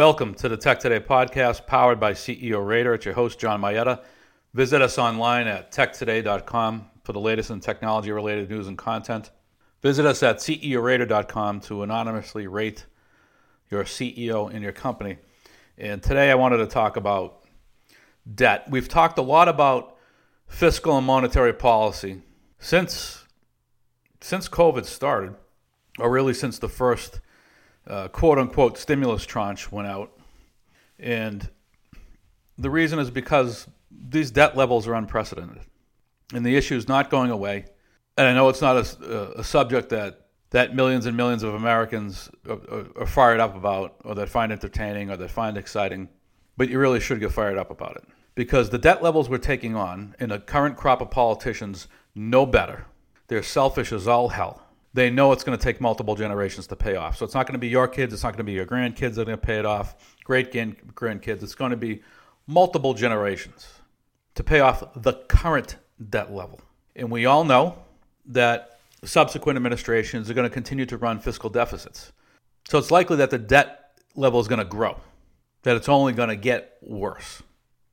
Welcome to the Tech Today podcast powered by CEO Radar. It's your host, John Mayetta. Visit us online at techtoday.com for the latest in technology related news and content. Visit us at ceoradar.com to anonymously rate your CEO in your company. And today I wanted to talk about debt. We've talked a lot about fiscal and monetary policy since since COVID started, or really since the first uh, quote unquote stimulus tranche went out. And the reason is because these debt levels are unprecedented. And the issue is not going away. And I know it's not a, a subject that, that millions and millions of Americans are, are, fired up about, or that find entertaining, or that find exciting, but you really should get fired up about it. Because the debt levels we're taking on, and the current crop of politicians know better. They're selfish as all hell they know it's going to take multiple generations to pay off. So it's not going to be your kids, it's not going to be your grandkids that are going to pay it off, great grandkids. It's going to be multiple generations to pay off the current debt level. And we all know that subsequent administrations are going to continue to run fiscal deficits. So it's likely that the debt level is going to grow, that it's only going to get worse,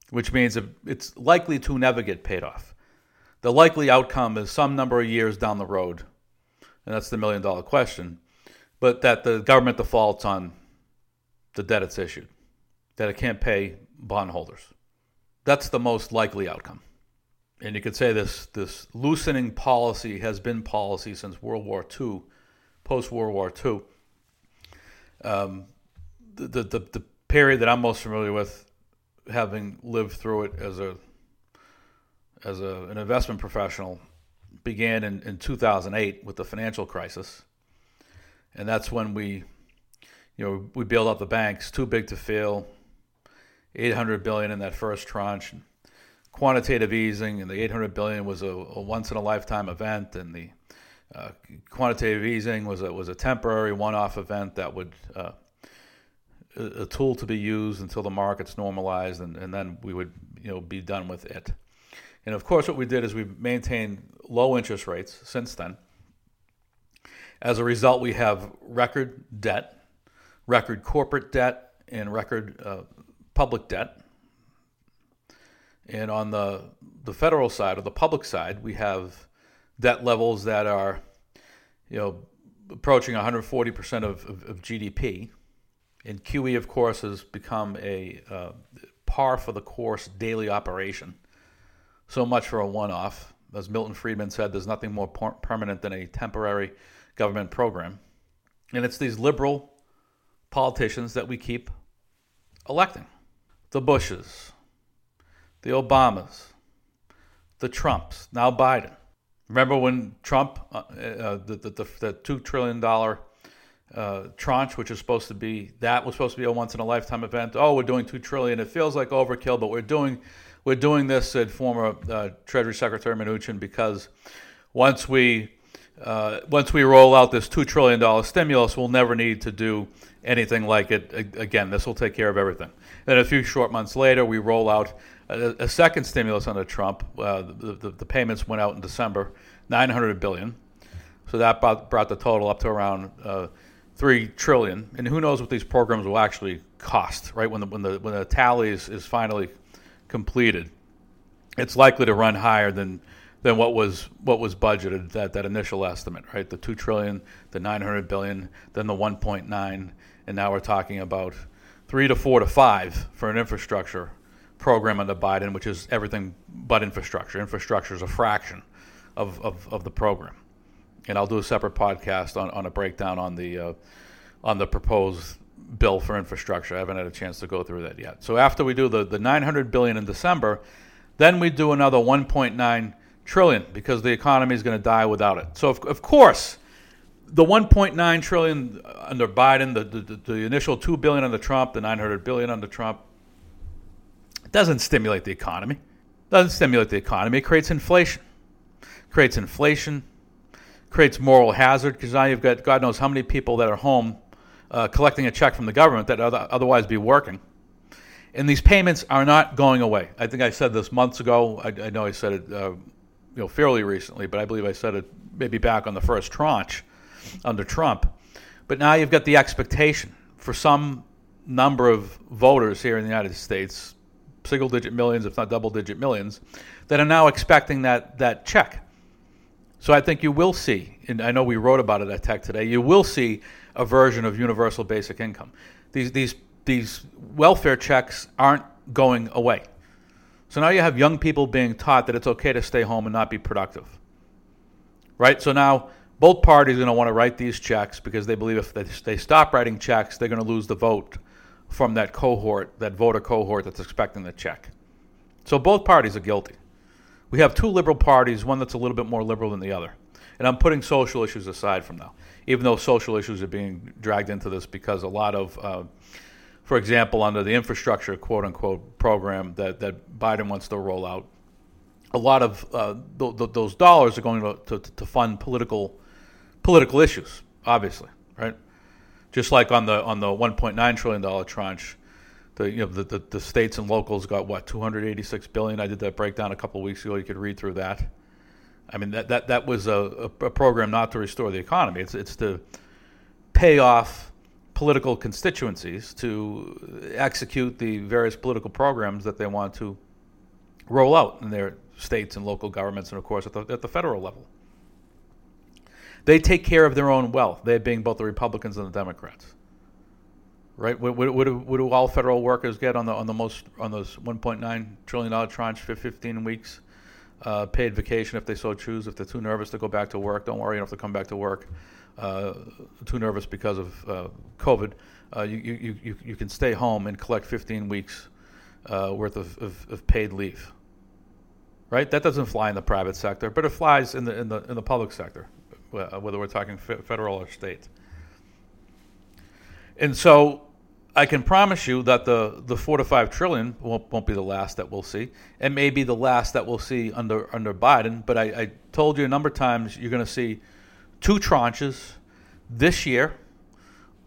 which means it's likely to never get paid off. The likely outcome is some number of years down the road and that's the million dollar question, but that the government defaults on the debt it's issued, that it can't pay bondholders. That's the most likely outcome. And you could say this, this loosening policy has been policy since World War II, post World War II. Um, the, the, the period that I'm most familiar with, having lived through it as a as a, an investment professional, began in, in 2008 with the financial crisis. And that's when we, you know, we bailed out the banks, too big to fail, 800 billion in that first tranche. Quantitative easing, and the 800 billion was a, a once in a lifetime event, and the uh, quantitative easing was a, was a temporary one-off event that would uh, a, a tool to be used until the markets normalized, and, and then we would you know be done with it. And of course, what we did is we maintained low interest rates since then. As a result, we have record debt, record corporate debt, and record uh, public debt. And on the, the federal side or the public side, we have debt levels that are, you know, approaching 140% of, of, of GDP. And QE, of course, has become a uh, par for the course daily operation so much for a one off. As Milton Friedman said, there's nothing more permanent than a temporary government program. And it's these liberal politicians that we keep electing the Bushes, the Obamas, the Trumps, now Biden. Remember when Trump, uh, uh, the, the, the, the, $2 trillion uh, tranche, which is supposed to be, that was supposed to be a once in a lifetime event. Oh, we're doing 2 trillion. It feels like overkill, but we're doing we're doing this, said former uh, Treasury Secretary Mnuchin, because once we uh, once we roll out this two trillion dollar stimulus, we'll never need to do anything like it again. This will take care of everything. Then a few short months later, we roll out a, a second stimulus under Trump. Uh, the, the, the, payments went out in December, 900 billion. So that brought, brought the total up to around uh, three trillion. And who knows what these programs will actually cost? Right when the when the when the tally is, is finally completed, it's likely to run higher than than what was what was budgeted that that initial estimate, right? The two trillion, the nine hundred billion, then the one point nine, and now we're talking about three to four to five for an infrastructure program under Biden, which is everything but infrastructure. Infrastructure is a fraction of, of, of the program. And I'll do a separate podcast on, on a breakdown on the uh, on the proposed bill for infrastructure. I haven't had a chance to go through that yet. So after we do the, the 900 billion in December, then we do another 1.9 trillion because the economy is going to die without it. So of, of course, the 1.9 trillion under Biden, the, the, the initial 2 billion under Trump, the 900 billion under Trump, doesn't stimulate the economy. Doesn't stimulate the economy. It creates inflation. Creates inflation. Creates moral hazard because now you've got God knows how many people that are home uh, collecting a check from the government that other, otherwise be working. And these payments are not going away. I think I said this months ago. I, I know I said it, uh, you know, fairly recently, but I believe I said it maybe back on the first tranche under Trump. But now you've got the expectation for some number of voters here in the United States, single digit millions, if not double digit millions, that are now expecting that, that check. So I think you will see, and I know we wrote about it at Tech today, you will see a version of universal basic income. These, these, these welfare checks aren't going away. So now you have young people being taught that it's okay to stay home and not be productive. Right? So now both parties are going to want to write these checks because they believe if they, they stop writing checks, they're going to lose the vote from that cohort, that voter cohort that's expecting the check. So both parties are guilty. We have two liberal parties, one that's a little bit more liberal than the other. And I'm putting social issues aside from now, even though social issues are being dragged into this because a lot of, uh, for example, under the infrastructure quote unquote program that, that Biden wants to roll out, a lot of uh, th- th- those dollars are going to, to, to fund political political issues, obviously, right? Just like on the on the 1.9 trillion dollar tranche, the you know the, the, the, states and locals got what 286 billion. I did that breakdown a couple weeks ago. You could read through that. I mean that that, that was a, a program not to restore the economy. It's it's to pay off political constituencies to execute the various political programs that they want to roll out in their states and local governments, and of course at the, at the federal level. They take care of their own wealth, they being both the Republicans and the Democrats. Right? What, what, what, do, what do all federal workers get on the on the most on those 1.9 trillion dollar tranche for 15 weeks? Uh, paid vacation if they so choose. If they're too nervous to go back to work, don't worry, you don't have to come back to work. Uh, too nervous because of uh, COVID, uh, you, you, you, you can stay home and collect 15 weeks uh, worth of, of, of, paid leave. Right? That doesn't fly in the private sector, but it flies in the in the in the public sector. Whether we're talking federal or state. And so I can promise you that the, the four to five trillion won't, won't be the last that we'll see. It may be the last that we'll see under under Biden, but I, I told you a number of times you're going to see two tranches this year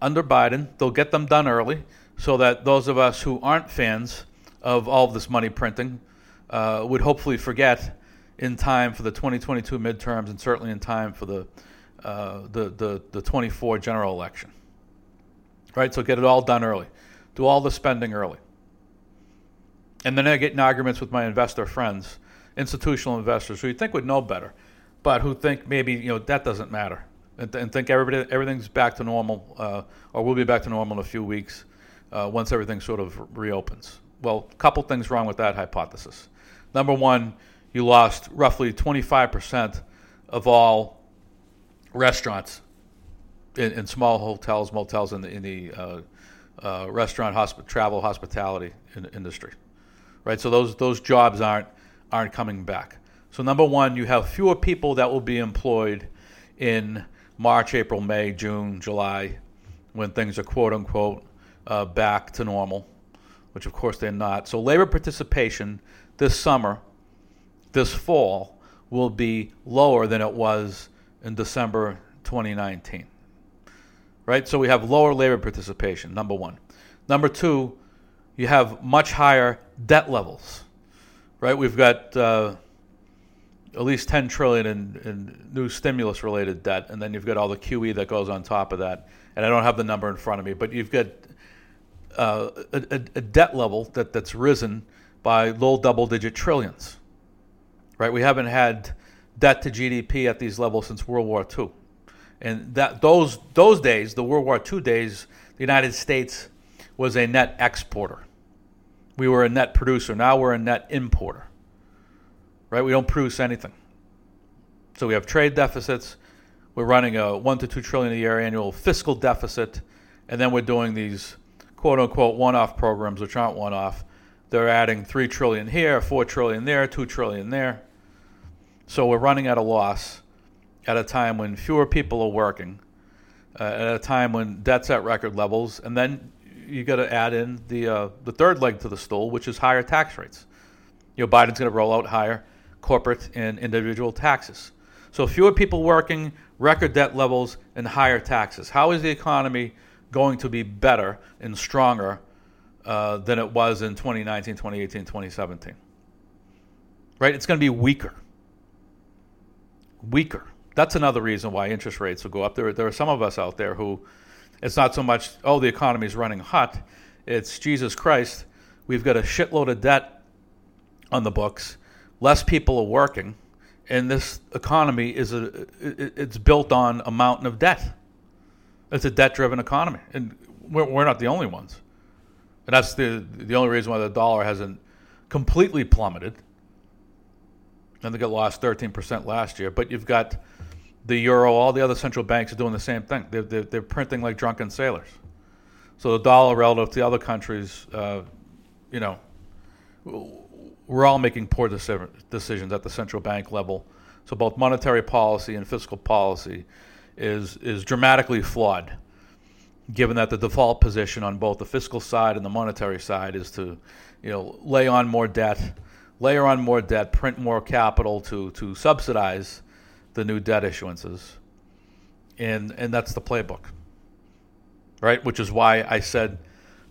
under Biden. They'll get them done early so that those of us who aren't fans of all of this money printing uh, would hopefully forget in time for the 2022 midterms and certainly in time for the uh, the, the the 24 general election. Right, so get it all done early, do all the spending early, and then I get in arguments with my investor friends, institutional investors who you think would know better, but who think maybe you know that doesn't matter, and, and think everybody everything's back to normal, uh, or will be back to normal in a few weeks, uh, once everything sort of reopens. Well, a couple things wrong with that hypothesis. Number one, you lost roughly 25% of all restaurants in, in small hotels, motels in the, in the uh, uh, restaurant, hosp- travel, hospitality in industry, right? So those those jobs aren't aren't coming back. So number one, you have fewer people that will be employed in March, April, May, June, July, when things are quote unquote uh, back to normal, which of course they're not. So labor participation this summer this fall will be lower than it was in December 2019. Right? So we have lower labor participation, number one. Number two, you have much higher debt levels. Right? We've got uh, at least 10 trillion in, in new stimulus related debt, and then you've got all the QE that goes on top of that. And I don't have the number in front of me, but you've got uh, a, a, debt level that, that's risen by low double digit trillions right? We haven't had debt to GDP at these levels since World War II. And that those those days, the World War II days, the United States was a net exporter. We were a net producer. Now we're a net importer. Right? We don't produce anything. So we have trade deficits. We're running a one to two trillion a year annual fiscal deficit, and then we're doing these quote unquote one-off programs, which aren't one-off. They're adding three trillion here, four trillion there, two trillion there. So we're running at a loss at a time when fewer people are working, uh, at a time when debt's at record levels, and then you got to add in the uh, the third leg to the stool, which is higher tax rates. You know, Biden's going to roll out higher corporate and individual taxes. So fewer people working, record debt levels, and higher taxes. How is the economy going to be better and stronger uh, than it was in 2019, 2018, 2017? Right? It's going to be weaker weaker. That's another reason why interest rates will go up. There, there are some of us out there who it's not so much, oh, the economy is running hot. It's Jesus Christ. We've got a shitload of debt on the books. Less people are working, and this economy is a it's built on a mountain of debt. It's a debt-driven economy, and we're, we're not the only ones. And that's the the only reason why the dollar hasn't completely plummeted. And they got lost 13% last year. But you've got the euro, all the other central banks are doing the same thing. They're, they're, they're printing like drunken sailors. So the dollar relative to the other countries, uh, you know, we're all making poor decisions at the central bank level. So both monetary policy and fiscal policy is is dramatically flawed, given that the default position on both the fiscal side and the monetary side is to, you know, lay on more debt, layer on more debt, print more capital to to subsidize the new debt issuances, and and that's the playbook, right? Which is why I said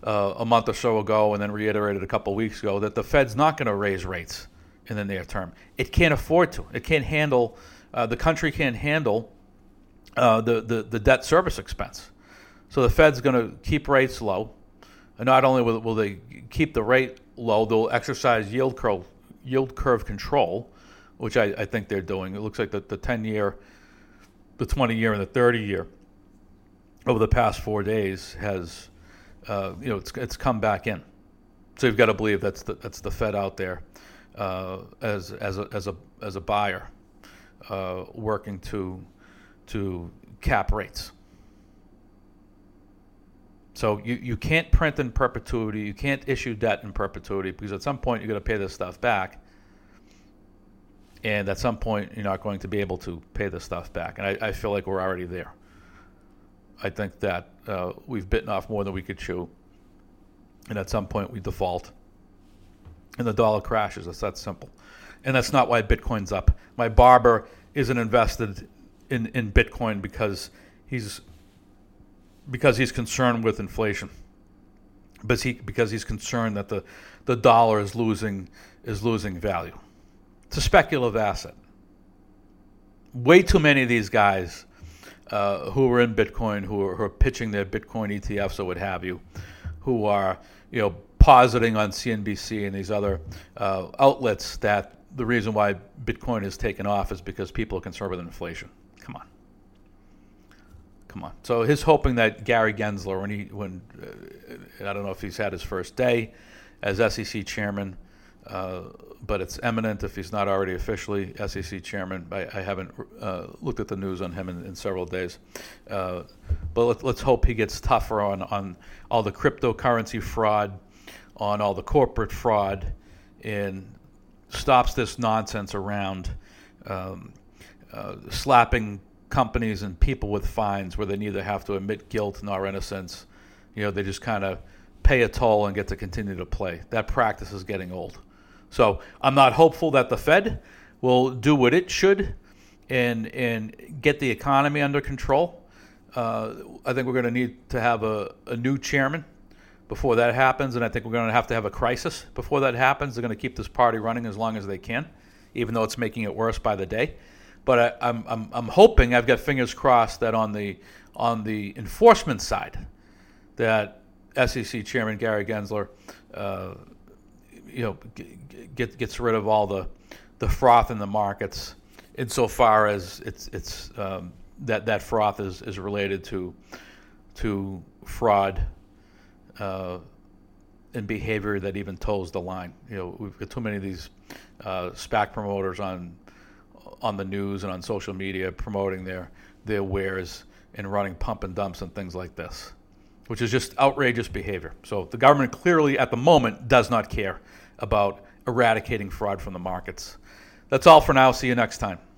uh, a month or so ago, and then reiterated a couple weeks ago, that the Fed's not going to raise rates in the near term. It can't afford to. It can't handle. Uh, the country can't handle uh, the, the the debt service expense. So the Fed's going to keep rates low. And not only will, will they keep the rate low, they'll exercise yield curve yield curve control, which I, I think they're doing. It looks like the, the 10 year, the 20 year, and the 30 year over the past four days has, uh, you know, it's, it's come back in. So you've got to believe that's the, that's the Fed out there uh, as, as, a, as, a, as a buyer uh, working to, to cap rates. So you, you can't print in perpetuity. You can't issue debt in perpetuity because at some point you're going to pay this stuff back and at some point you're not going to be able to pay the stuff back. And I, I feel like we're already there. I think that uh, we've bitten off more than we could chew, and at some point we default, and the dollar crashes. It's that simple, and that's not why Bitcoin's up. My barber isn't invested in, in Bitcoin because he's because he's concerned with inflation, but he because he's concerned that the, the dollar is losing is losing value. It's a speculative asset. Way too many of these guys uh, who are in Bitcoin, who are, who are, pitching their Bitcoin ETFs or what have you, who are you know positing on CNBC and these other uh, outlets that the reason why Bitcoin has taken off is because people are concerned with inflation. Come on, come on. So he's hoping that Gary Gensler, when he when uh, I don't know if he's had his first day as SEC chairman. Uh, but it's imminent if he's not already officially SEC chairman. I, I haven't uh, looked at the news on him in, in several days. Uh, but let, let's hope he gets tougher on, on all the cryptocurrency fraud, on all the corporate fraud, and stops this nonsense around um, uh, slapping companies and people with fines where they neither have to admit guilt nor innocence. You know, they just kind of pay a toll and get to continue to play. That practice is getting old. So I'm not hopeful that the Fed will do what it should and and get the economy under control. Uh, I think we're going to need to have a, a new chairman before that happens, and I think we're going to have to have a crisis before that happens. They're going to keep this party running as long as they can, even though it's making it worse by the day. But I, am I'm, I'm hoping I've got fingers crossed that on the on the enforcement side, that SEC Chairman Gary Gensler uh, you know get, gets rid of all the the froth in the markets insofar as it's it's um, that that froth is, is related to to fraud uh, and behavior that even toes the line. You know, we've got too many of these uh, SPAC promoters on on the news and on social media promoting their their wares and running pump and dumps and things like this, which is just outrageous behavior. So the government clearly, at the moment, does not care about eradicating fraud from the markets. That's all for now. See you next time.